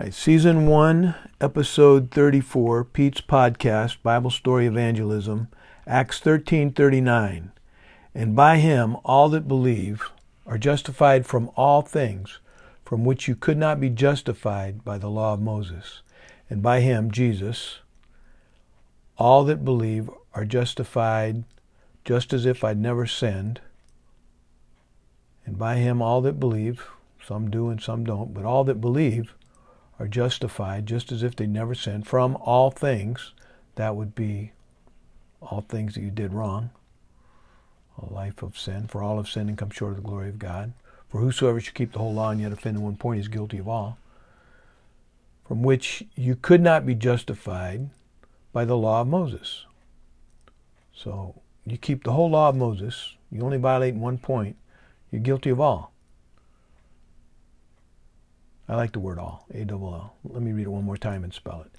right, season one, episode 34, Pete's podcast, Bible Story Evangelism, Acts 13:39. And by him all that believe are justified from all things from which you could not be justified by the law of Moses. And by him, Jesus, all that believe are justified just as if I'd never sinned. And by him, all that believe, some do and some don't, but all that believe are justified just as if they never sinned from all things. That would be all things that you did wrong, a life of sin. For all have sinned and come short of the glory of God. For whosoever should keep the whole law and yet offend in one point is guilty of all. From which you could not be justified by the law of Moses. So you keep the whole law of Moses, you only violate one point, you're guilty of all. I like the word all, A double L. Let me read it one more time and spell it.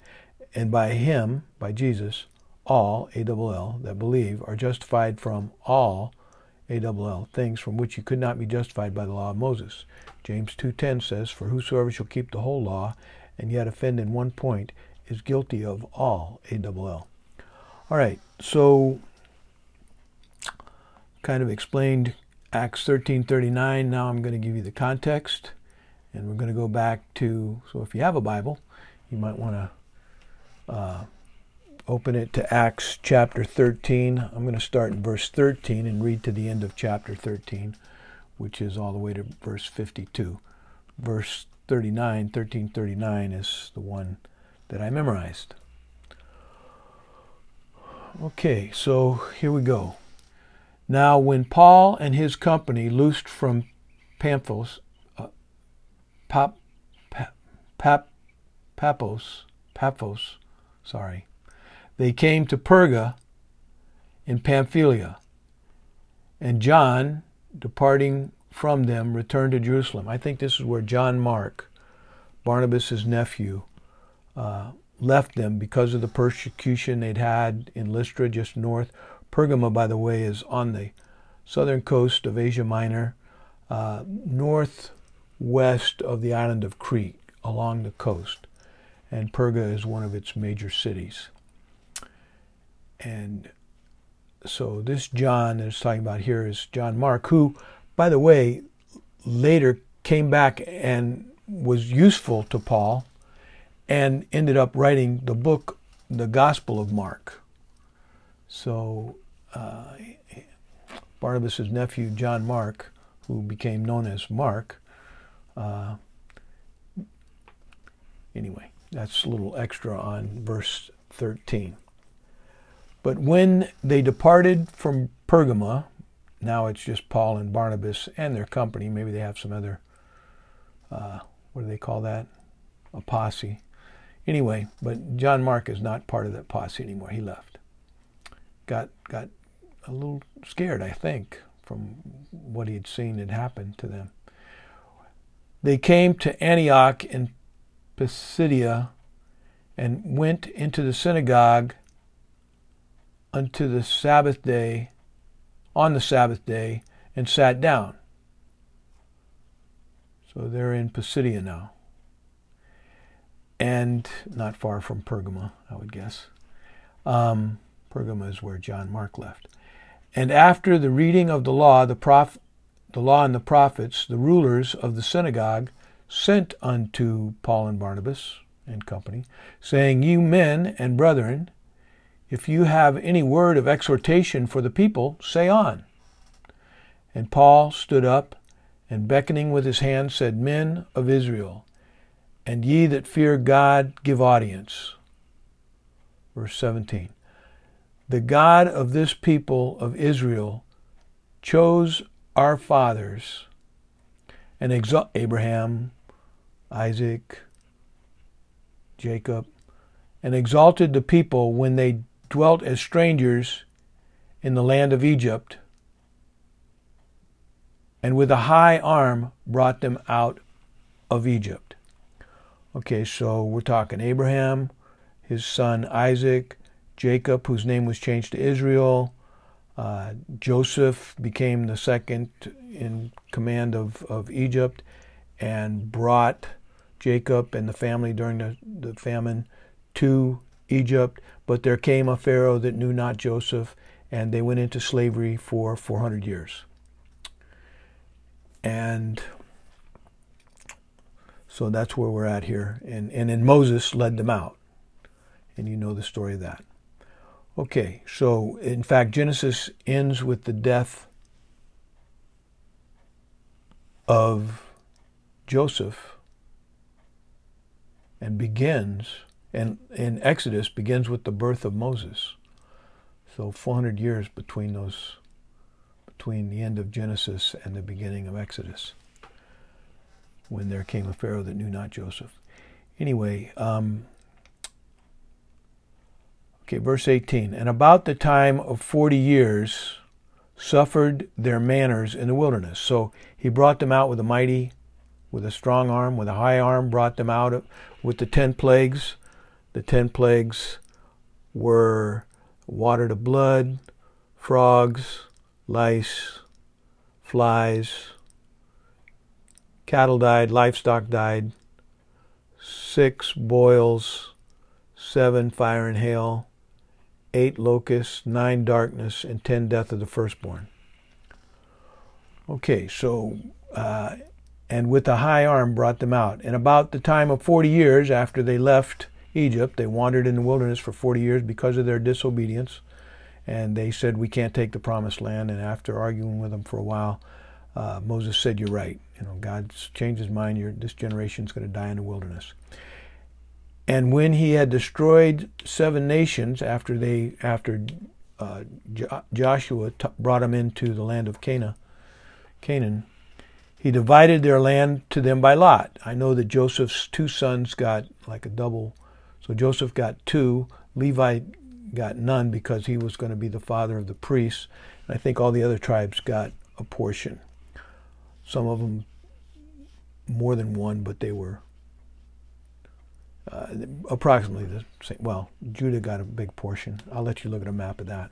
And by him, by Jesus, all, A double L, that believe are justified from all, A double L, things from which you could not be justified by the law of Moses. James 2.10 says, For whosoever shall keep the whole law and yet offend in one point is guilty of all, A double L. All right, so kind of explained Acts 13.39. Now I'm going to give you the context. And we're going to go back to, so if you have a Bible, you might want to uh, open it to Acts chapter 13. I'm going to start in verse 13 and read to the end of chapter 13, which is all the way to verse 52. Verse 39, 1339 is the one that I memorized. Okay, so here we go. Now, when Paul and his company loosed from Pamphos, Pap, Pap, Papos, Paphos, sorry. They came to Perga in Pamphylia, and John, departing from them, returned to Jerusalem. I think this is where John Mark, Barnabas' nephew, uh, left them because of the persecution they'd had in Lystra, just north. Pergama, by the way, is on the southern coast of Asia Minor, uh, north west of the island of Crete along the coast. And Perga is one of its major cities. And so this John that is talking about here is John Mark, who, by the way, later came back and was useful to Paul and ended up writing the book, the Gospel of Mark. So uh, Barnabas' nephew, John Mark, who became known as Mark, uh, anyway, that's a little extra on verse 13. But when they departed from Pergama, now it's just Paul and Barnabas and their company. Maybe they have some other, uh, what do they call that? A posse. Anyway, but John Mark is not part of that posse anymore. He left. Got got a little scared, I think, from what he had seen had happened to them they came to Antioch in Pisidia and went into the synagogue unto the Sabbath day, on the Sabbath day, and sat down. So they're in Pisidia now. And not far from Pergama, I would guess. Um, Pergama is where John Mark left. And after the reading of the law, the prophet the law and the prophets, the rulers of the synagogue, sent unto Paul and Barnabas and company, saying, You men and brethren, if you have any word of exhortation for the people, say on. And Paul stood up, and beckoning with his hand, said, Men of Israel, and ye that fear God, give audience. Verse 17. The God of this people of Israel chose our fathers and exalt Abraham, Isaac, Jacob, and exalted the people when they dwelt as strangers in the land of Egypt, and with a high arm brought them out of Egypt. Okay, so we're talking Abraham, his son Isaac, Jacob, whose name was changed to Israel, uh, Joseph became the second in command of, of Egypt and brought Jacob and the family during the, the famine to Egypt, but there came a Pharaoh that knew not Joseph, and they went into slavery for 400 years. And so that's where we're at here. And, and then Moses led them out. And you know the story of that. Okay, so in fact, Genesis ends with the death of Joseph and begins, and in Exodus begins with the birth of Moses. So 400 years between those, between the end of Genesis and the beginning of Exodus, when there came a Pharaoh that knew not Joseph. Anyway, um, okay, verse 18. And about the time of 40 years suffered their manners in the wilderness. So he brought them out with a mighty, with a strong arm, with a high arm, brought them out with the ten plagues. The ten plagues were water to blood, frogs, lice, flies, cattle died, livestock died, six boils, seven fire and hail, eight locusts, nine darkness, and ten death of the firstborn. Okay, so, uh, and with a high arm brought them out. And about the time of 40 years after they left Egypt. They wandered in the wilderness for 40 years because of their disobedience. And they said, We can't take the promised land. And after arguing with them for a while, uh, Moses said, You're right. You know, God's changed his mind. You're, this generation's going to die in the wilderness. And when he had destroyed seven nations after they after uh, Joshua t- brought them into the land of Canaan, Canaan, he divided their land to them by lot. I know that Joseph's two sons got like a double so Joseph got two. Levi got none because he was going to be the father of the priests. And I think all the other tribes got a portion. Some of them more than one, but they were uh, approximately the same. Well, Judah got a big portion. I'll let you look at a map of that.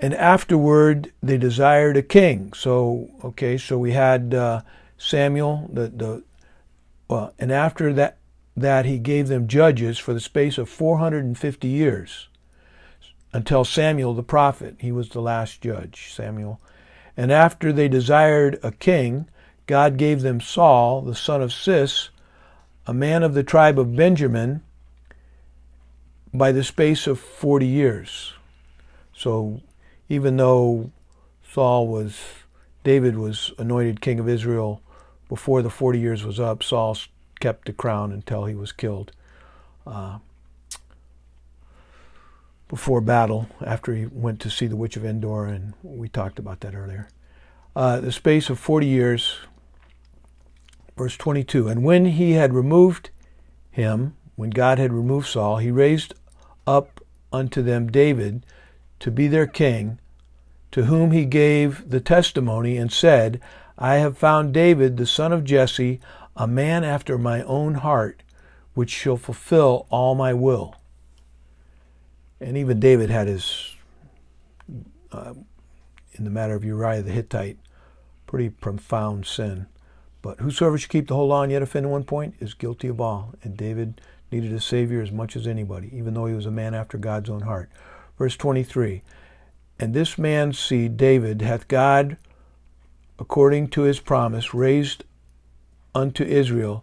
And afterward, they desired a king. So, okay, so we had uh, Samuel, the, the, well, and after that, that he gave them judges for the space of 450 years until Samuel the prophet. He was the last judge, Samuel. And after they desired a king, God gave them Saul, the son of Cis, a man of the tribe of Benjamin, by the space of 40 years. So even though Saul was, David was anointed king of Israel before the 40 years was up, Saul kept the crown until he was killed uh, before battle, after he went to see the Witch of Endor, and we talked about that earlier. Uh, the space of 40 years, verse 22. And when he had removed him, when God had removed Saul, he raised up unto them David to be their king, to whom he gave the testimony and said, I have found David, the son of Jesse, a man after my own heart, which shall fulfill all my will. And even David had his, uh, in the matter of Uriah the Hittite, pretty profound sin. But whosoever should keep the whole law and yet offend one point is guilty of all. And David needed a Savior as much as anybody, even though he was a man after God's own heart. Verse 23 And this man's seed, David, hath God, according to his promise, raised unto Israel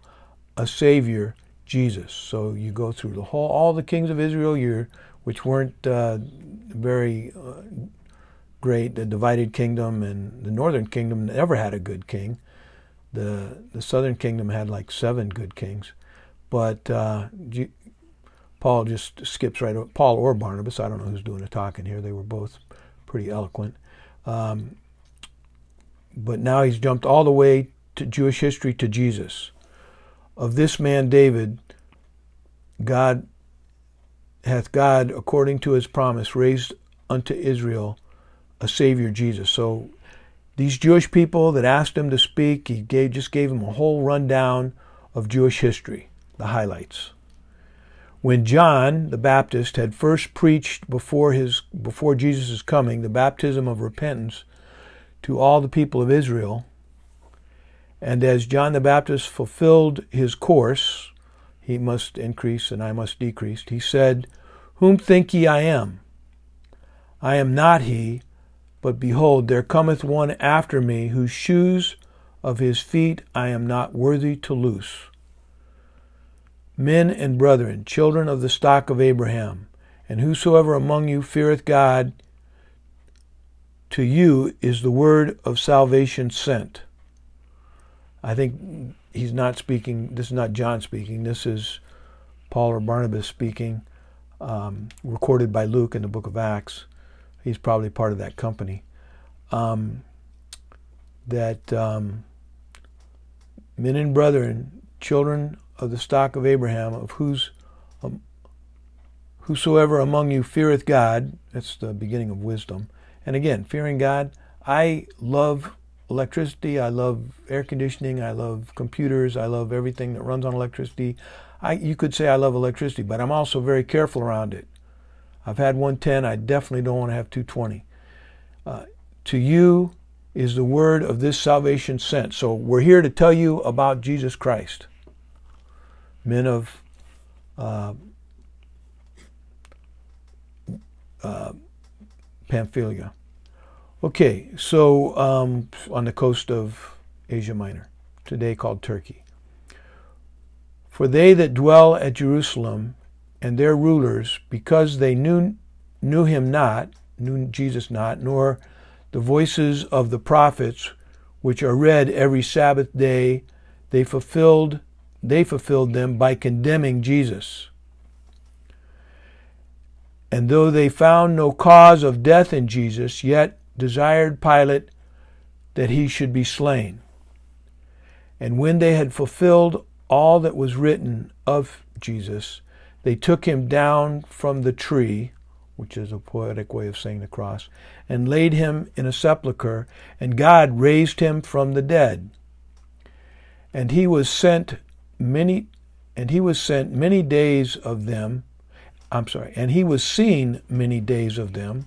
a Savior, Jesus. So you go through the whole, all the kings of Israel, year, which weren't uh, very uh, great. The divided kingdom and the northern kingdom never had a good king. The the southern kingdom had like seven good kings, but uh, Paul just skips right over. Paul or Barnabas, I don't know who's doing the talking here. They were both pretty eloquent. Um, but now he's jumped all the way to Jewish history to Jesus. Of this man David, God hath God, according to his promise, raised unto Israel a Savior, Jesus. So these Jewish people that asked him to speak, he gave, just gave them a whole rundown of Jewish history, the highlights. When John the Baptist had first preached before his before Jesus' coming the baptism of repentance to all the people of Israel, And as John the Baptist fulfilled his course, he must increase and I must decrease. He said, Whom think ye I am? I am not he, but behold, there cometh one after me, whose shoes of his feet I am not worthy to loose. Men and brethren, children of the stock of Abraham, and whosoever among you feareth God, to you is the word of salvation sent. I think he's not speaking, this is not John speaking, this is Paul or Barnabas speaking, um, recorded by Luke in the book of Acts. He's probably part of that company. Um, that um, men and brethren, children of the stock of Abraham, of whose um, whosoever among you feareth God, that's the beginning of wisdom. And again, fearing God, I love electricity, I love air conditioning, I love computers, I love everything that runs on electricity. I, you could say I love electricity, but I'm also very careful around it. I've had 110, I definitely don't want to have 220. Uh, to you is the word of this salvation sent. So we're here to tell you about Jesus Christ. Men of uh, uh, Pamphylia. Okay, so um, on the coast of Asia Minor, today called Turkey. For they that dwell at Jerusalem and their rulers, because they knew, knew him not, knew Jesus not, nor the voices of the prophets, which are read every Sabbath day, they fulfilled they fulfilled them by condemning Jesus. And though they found no cause of death in Jesus, yet desired Pilate that he should be slain. And when they had fulfilled all that was written of Jesus, they took him down from the tree, which is a poetic way of saying the cross, and laid him in a sepulchre, and God raised him from the dead. And he was sent many and he was sent many days of them. I'm sorry, and he was seen many days of them.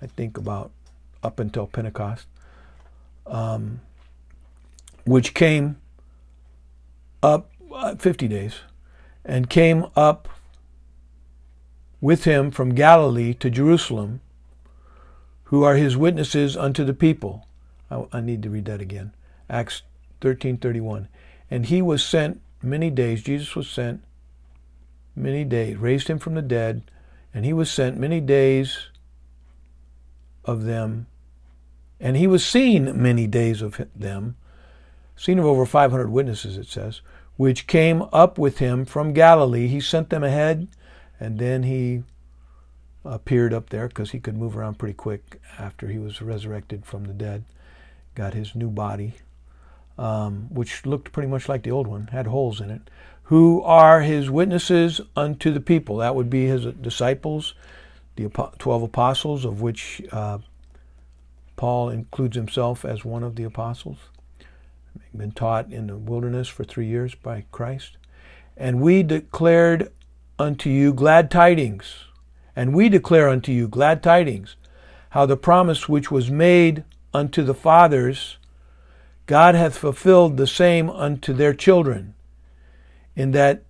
I think about up until Pentecost, um, which came up uh, 50 days and came up with him from Galilee to Jerusalem, who are his witnesses unto the people. I, I need to read that again. Acts 13:31. And he was sent many days. Jesus was sent many days, raised him from the dead, and he was sent many days of them, and he was seen many days of them, seen of over 500 witnesses, it says, which came up with him from Galilee. He sent them ahead, and then he appeared up there because he could move around pretty quick after he was resurrected from the dead, got his new body. Um, which looked pretty much like the old one, had holes in it, who are his witnesses unto the people. That would be his disciples, the 12 apostles, of which uh, Paul includes himself as one of the apostles, been taught in the wilderness for three years by Christ. And we declared unto you glad tidings. And we declare unto you glad tidings, how the promise which was made unto the fathers, God hath fulfilled the same unto their children, in that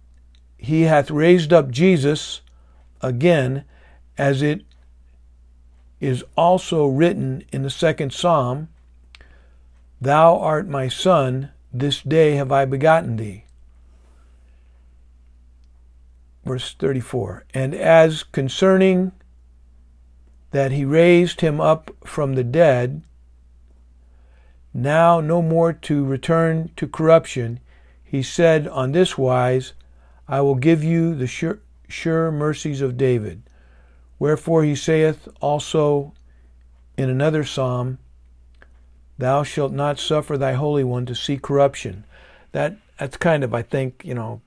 he hath raised up Jesus again, as it is also written in the second psalm Thou art my son, this day have I begotten thee. Verse 34 And as concerning that he raised him up from the dead, now no more to return to corruption, he said on this wise, I will give you the sure, sure mercies of David. Wherefore he saith also in another psalm, Thou shalt not suffer thy Holy One to see corruption. That that's kind of, I think, you know,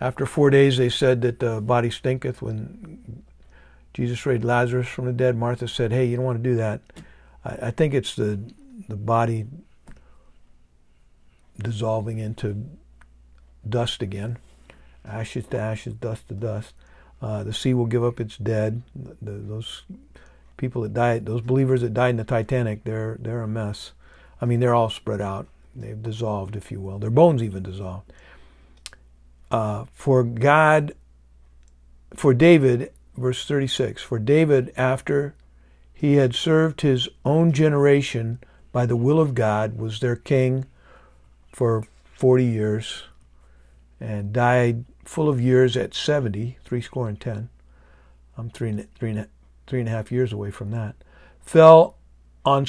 after four days they said that the body stinketh. When Jesus raised Lazarus from the dead, Martha said, Hey, you don't want to do that. I, I think it's the the body dissolving into dust again, ashes to ashes, dust to dust. Uh, the sea will give up its dead. The, those people that died, those believers that died in the Titanic, they're they're a mess. I mean, they're all spread out. they've dissolved, if you will. Their bones even dissolved. Uh, for God, for David, verse 36, for David, after he had served his own generation by the will of God, was their king for 40 years and died full of years at 70, three score and ten. I'm three and, three, and, three, and a half years away from that. Fell on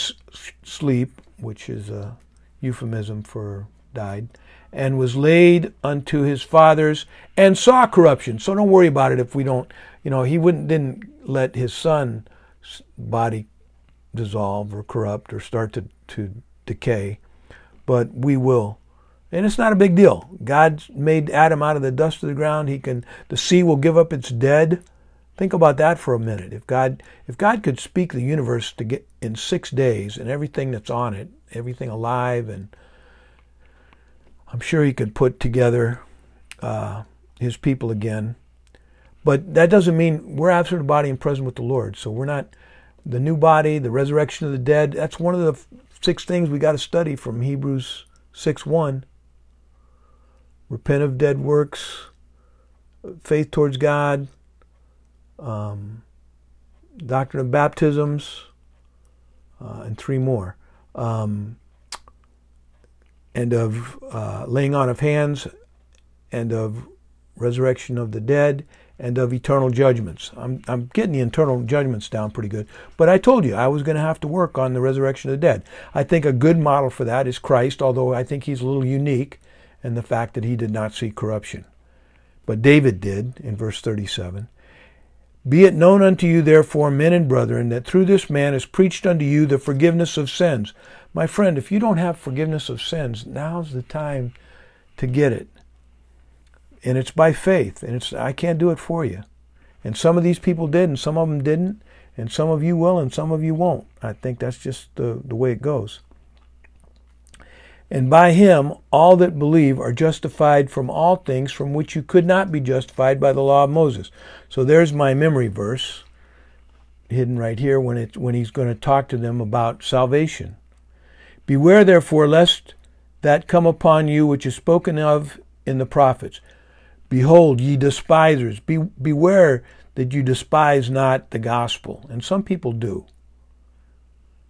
sleep, which is a euphemism for died, and was laid unto his fathers and saw corruption. So don't worry about it if we don't, you know, he wouldn't didn't let his son's body dissolve or corrupt or start to, to decay, but we will. And it's not a big deal. God made Adam out of the dust of the ground. He can the sea will give up its dead. Think about that for a minute. If God if God could speak the universe to get in 6 days and everything that's on it, everything alive and I'm sure he could put together uh, his people again. But that doesn't mean we're absent of body and present with the Lord. So we're not the new body, the resurrection of the dead. That's one of the six things we got to study from Hebrews 6 1 repent of dead works, faith towards God, um, doctrine of baptisms, uh, and three more. Um, and of uh, laying on of hands, and of resurrection of the dead, and of eternal judgments. I'm, I'm getting the eternal judgments down pretty good. But I told you I was going to have to work on the resurrection of the dead. I think a good model for that is Christ, although I think he's a little unique and the fact that he did not see corruption. But David did in verse 37. Be it known unto you, therefore, men and brethren, that through this man is preached unto you the forgiveness of sins. My friend, if you don't have forgiveness of sins, now's the time to get it. And it's by faith, and it's I can't do it for you. And some of these people did, and some of them didn't, and some of you will, and some of you won't. I think that's just the, the way it goes. And by him all that believe are justified from all things from which you could not be justified by the law of Moses. So there's my memory verse hidden right here when it when he's going to talk to them about salvation. Beware therefore lest that come upon you which is spoken of in the prophets. Behold, ye despisers, be, beware that you despise not the gospel. And some people do.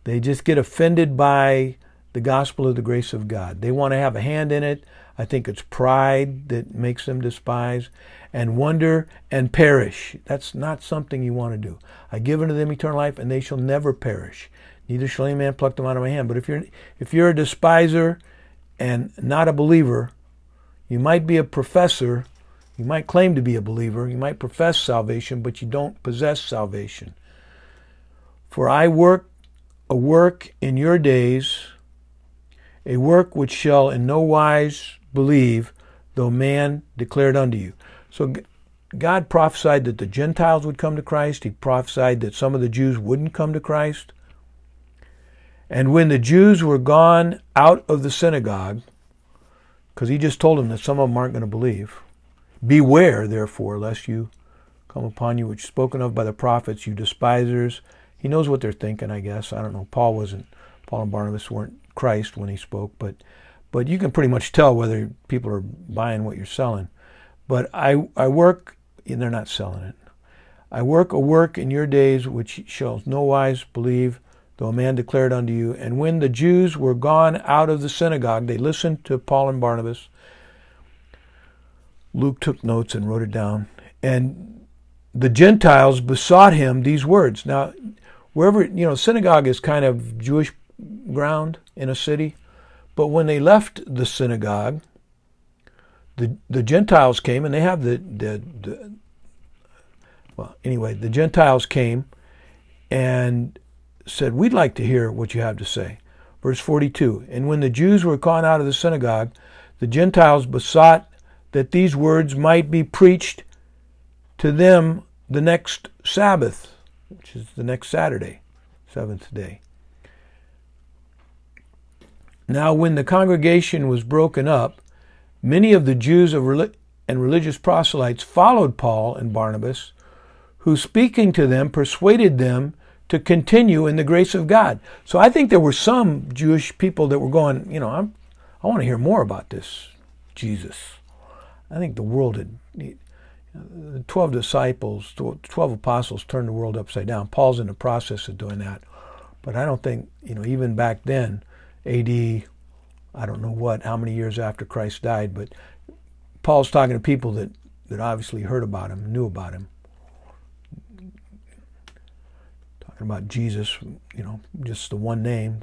They just get offended by the gospel of the grace of God. They want to have a hand in it. I think it's pride that makes them despise and wonder and perish. That's not something you want to do. I give unto them eternal life, and they shall never perish. Neither shall any man pluck them out of my hand. But if you're if you're a despiser and not a believer, you might be a professor. You might claim to be a believer. You might profess salvation, but you don't possess salvation. For I work a work in your days a work which shall in no wise believe, though man declared unto you. So God prophesied that the Gentiles would come to Christ. He prophesied that some of the Jews wouldn't come to Christ. And when the Jews were gone out of the synagogue, because he just told them that some of them aren't going to believe, beware, therefore, lest you come upon you, which is spoken of by the prophets, you despisers. He knows what they're thinking, I guess. I don't know. Paul wasn't, Paul and Barnabas weren't Christ when he spoke, but but you can pretty much tell whether people are buying what you're selling. But I I work and they're not selling it. I work a work in your days which shall no wise believe, though a man declared unto you. And when the Jews were gone out of the synagogue, they listened to Paul and Barnabas. Luke took notes and wrote it down. And the Gentiles besought him these words. Now, wherever, you know, synagogue is kind of Jewish ground in a city. But when they left the synagogue, the the Gentiles came, and they have the, the, the well, anyway, the Gentiles came and said, We'd like to hear what you have to say. Verse 42 And when the Jews were gone out of the synagogue, the Gentiles besought that these words might be preached to them the next Sabbath, which is the next Saturday, seventh day. Now, when the congregation was broken up, many of the Jews and religious proselytes followed Paul and Barnabas, who, speaking to them, persuaded them to continue in the grace of God. So I think there were some Jewish people that were going, you know, I'm, I want to hear more about this Jesus. I think the world had, the 12 disciples, 12 apostles turned the world upside down. Paul's in the process of doing that. But I don't think, you know, even back then, AD, I don't know what, how many years after Christ died, but Paul's talking to people that, that obviously heard about him, knew about him. Talking about Jesus, you know, just the one name.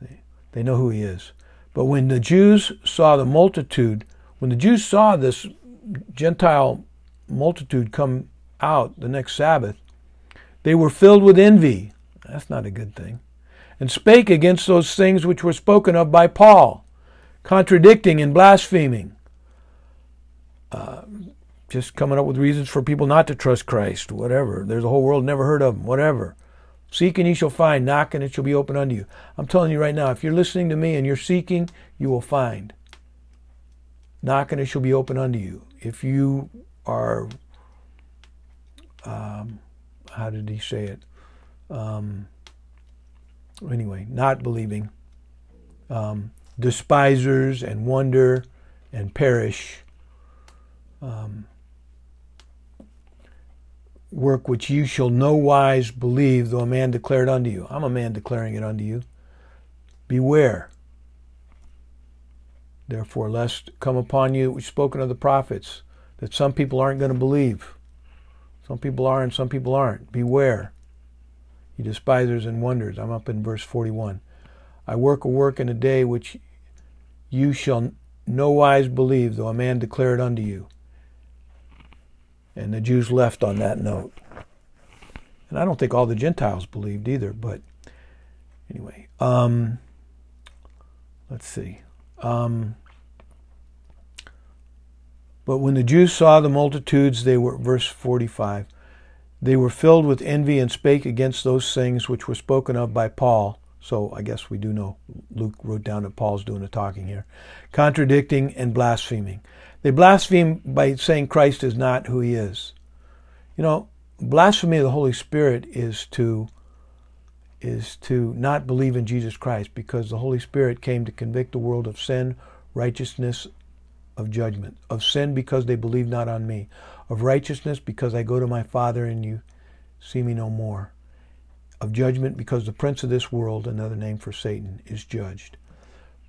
They, they know who he is. But when the Jews saw the multitude, when the Jews saw this Gentile multitude come out the next Sabbath, they were filled with envy. That's not a good thing. And spake against those things which were spoken of by Paul, contradicting and blaspheming. Uh, just coming up with reasons for people not to trust Christ, whatever. There's a whole world never heard of him, whatever. Seek and ye shall find, knock and it shall be open unto you. I'm telling you right now, if you're listening to me and you're seeking, you will find. Knock and it shall be open unto you. If you are, um, how did he say it? Um, anyway, not believing, um, despisers and wonder and perish. Um, work which you shall no wise believe, though a man declare it unto you. I'm a man declaring it unto you. Beware. Therefore, lest come upon you which spoken of the prophets, that some people aren't going to believe. Some people are and some people aren't. Beware. Ye despisers and wonders. I'm up in verse 41. I work a work in a day which you shall no wise believe, though a man declare it unto you. And the Jews left on that note. And I don't think all the Gentiles believed either, but anyway. Um, let's see. Um, but when the Jews saw the multitudes, they were, verse 45, they were filled with envy and spake against those things which were spoken of by Paul. So I guess we do know Luke wrote down that Paul's doing the talking here. Contradicting and blaspheming. They blaspheme by saying Christ is not who he is. You know, blasphemy of the Holy Spirit is to is to not believe in Jesus Christ because the Holy Spirit came to convict the world of sin, righteousness, of judgment, of sin because they believe not on me, of righteousness because I go to my Father and you see me no more, of judgment because the prince of this world, another name for Satan, is judged.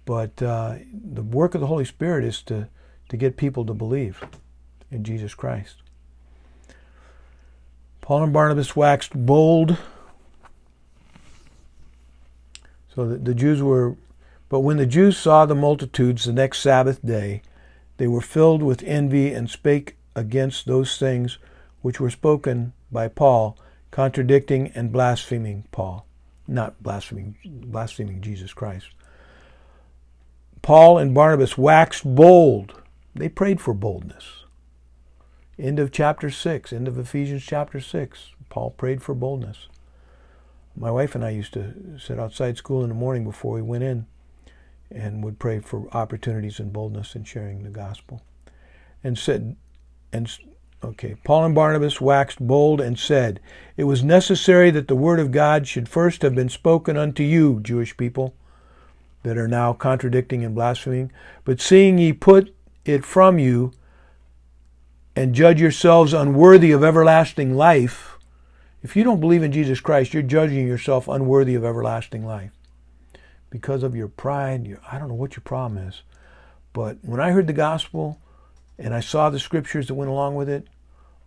But uh, the work of the Holy Spirit is to to get people to believe in Jesus Christ. Paul and Barnabas waxed bold. So the, the Jews were, but when the Jews saw the multitudes the next Sabbath day, they were filled with envy and spake against those things which were spoken by Paul, contradicting and blaspheming Paul, not blaspheming, blaspheming Jesus Christ. Paul and Barnabas waxed bold they prayed for boldness. End of chapter 6, end of Ephesians chapter 6. Paul prayed for boldness. My wife and I used to sit outside school in the morning before we went in and would pray for opportunities and boldness in sharing the gospel. And said, and okay, Paul and Barnabas waxed bold and said, It was necessary that the word of God should first have been spoken unto you, Jewish people, that are now contradicting and blaspheming. But seeing ye put it from you and judge yourselves unworthy of everlasting life, if you don't believe in Jesus Christ, you're judging yourself unworthy of everlasting life because of your pride. Your, I don't know what your problem is. But when I heard the gospel and I saw the scriptures that went along with it,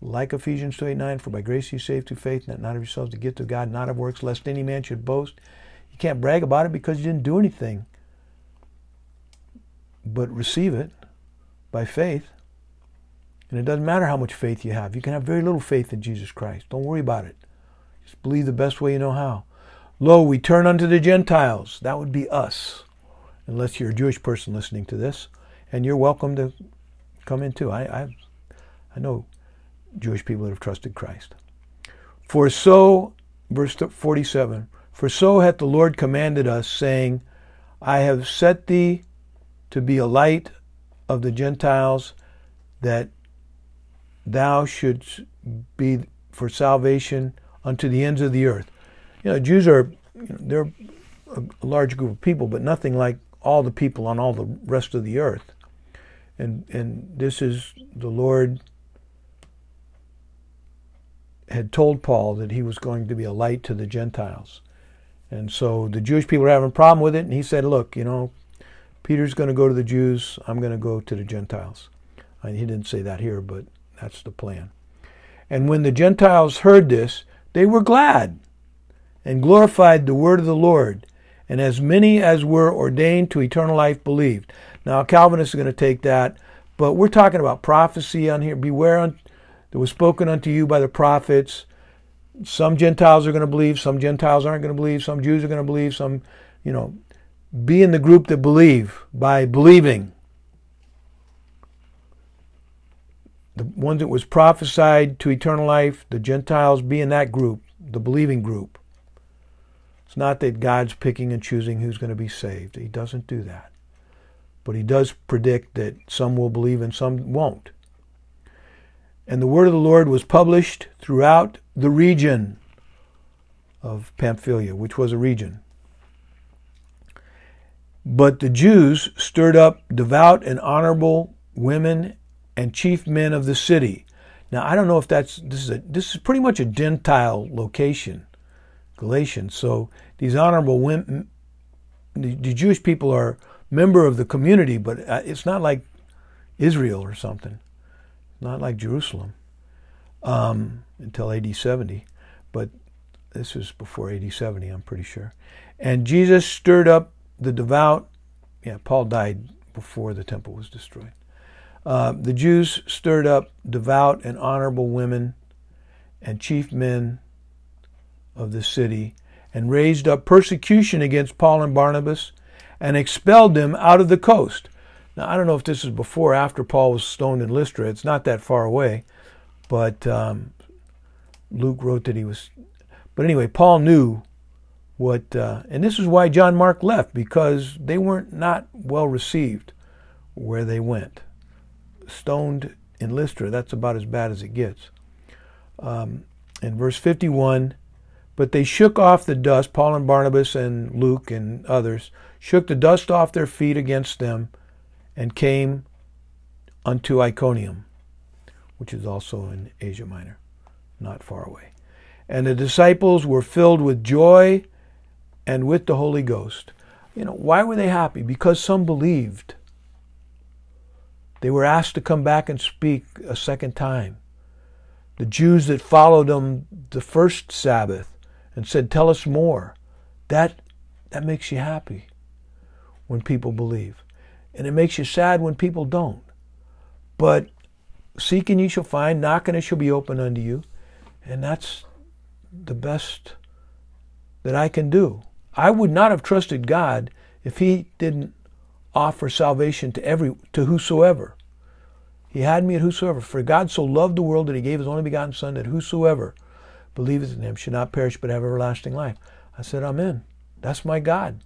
like Ephesians 2 8 9, for by grace you saved through faith, not, not of yourselves to get to God, not of works, lest any man should boast. You can't brag about it because you didn't do anything. But receive it by faith. And it doesn't matter how much faith you have. You can have very little faith in Jesus Christ. Don't worry about it. Just believe the best way you know how. Lo, we turn unto the Gentiles. That would be us, unless you're a Jewish person listening to this. And you're welcome to come in too. I, I, I know Jewish people that have trusted Christ. For so, verse 47, for so hath the Lord commanded us, saying, I have set thee to be a light of the Gentiles that thou shouldst be for salvation unto the ends of the earth. You know, Jews are, you know, they're a large group of people, but nothing like all the people on all the rest of the earth. And, and this is the Lord had told Paul that he was going to be a light to the Gentiles. And so the Jewish people were having a problem with it, and he said, Look, you know, Peter's going to go to the Jews, I'm going to go to the Gentiles. Mean, he didn't say that here, but that's the plan. And when the Gentiles heard this, they were glad and glorified the word of the Lord. And as many as were ordained to eternal life believed. Now, Calvinists are going to take that, but we're talking about prophecy on here. Beware that was spoken unto you by the prophets. Some Gentiles are going to believe, some Gentiles aren't going to believe, some Jews are going to believe, some, you know, be in the group that believe by believing. The ones that was prophesied to eternal life, the Gentiles be in that group, the believing group. It's not that God's picking and choosing who's going to be saved. He doesn't do that. But he does predict that some will believe and some won't. And the word of the Lord was published throughout the region of Pamphylia, which was a region. But the Jews stirred up devout and honorable women and chief men of the city. Now I don't know if that's this is a this is pretty much a Gentile location, Galatians. So these honorable women, the, the Jewish people are member of the community, but uh, it's not like Israel or something not like Jerusalem, um, until AD 70. But this was before AD 70, I'm pretty sure. And Jesus stirred up the devout. Yeah, Paul died before the temple was destroyed. Uh, the Jews stirred up devout and honorable women and chief men of the city and raised up persecution against Paul and Barnabas and expelled them out of the coast. Now, I don't know if this is before or after Paul was stoned in Lystra. It's not that far away. But um, Luke wrote that he was. But anyway, Paul knew what. Uh, and this is why John Mark left, because they weren't not well received where they went. Stoned in Lystra, that's about as bad as it gets. Um, in verse 51, but they shook off the dust, Paul and Barnabas and Luke and others, shook the dust off their feet against them and came unto Iconium, which is also in Asia Minor, not far away. And the disciples were filled with joy and with the Holy Ghost. You know, why were they happy? Because some believed. They were asked to come back and speak a second time. The Jews that followed them the first Sabbath and said, Tell us more. That, that makes you happy when people believe. And it makes you sad when people don't. But seek and ye shall find, knock and it shall be open unto you. And that's the best that I can do. I would not have trusted God if he didn't offer salvation to every to whosoever. He had me at whosoever. For God so loved the world that he gave his only begotten Son, that whosoever believeth in him should not perish but have everlasting life. I said, Amen. That's my God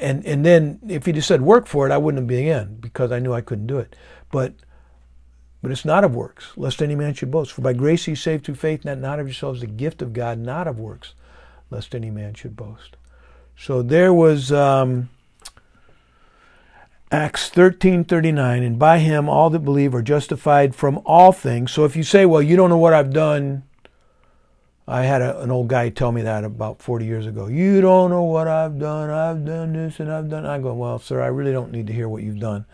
and and then if he just said work for it, I wouldn't have been in because I knew I couldn't do it. But but it's not of works, lest any man should boast. For by grace he saved through faith, not, not of yourselves, the gift of God, not of works, lest any man should boast. So there was um, Acts thirteen thirty nine, and by him all that believe are justified from all things. So if you say, well, you don't know what I've done, I had a, an old guy tell me that about 40 years ago. You don't know what I've done. I've done this and I've done. I go, well, sir, I really don't need to hear what you've done.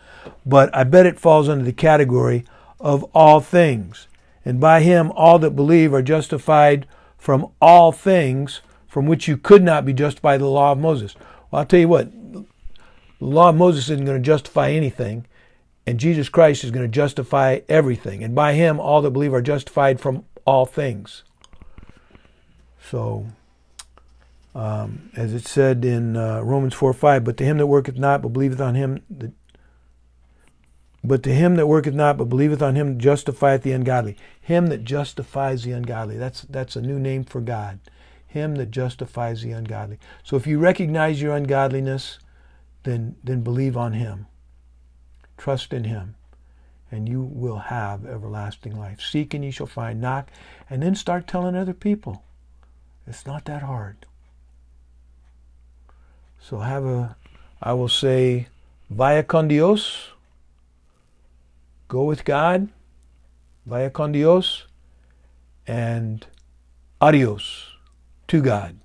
But I bet it falls under the category of all things. And by him, all that believe are justified from all things from which you could not be justified by the law of Moses. Well, I'll tell you what, the law of Moses isn't going to justify anything, and Jesus Christ is going to justify everything. And by him, all that believe are justified from all things. So, um, as it said in uh, Romans 4 5, but to him that worketh not, but believeth on him that but to him that worketh not, but believeth on him justifieth the ungodly. Him that justifies the ungodly. That's that's a new name for God. Him that justifies the ungodly. So if you recognize your ungodliness, then then believe on him. Trust in him. And you will have everlasting life. Seek and ye shall find. Knock. And then start telling other people. It's not that hard. So have a, I will say, Vaya con Dios. Go with God. Vaya con Dios. And adios to God.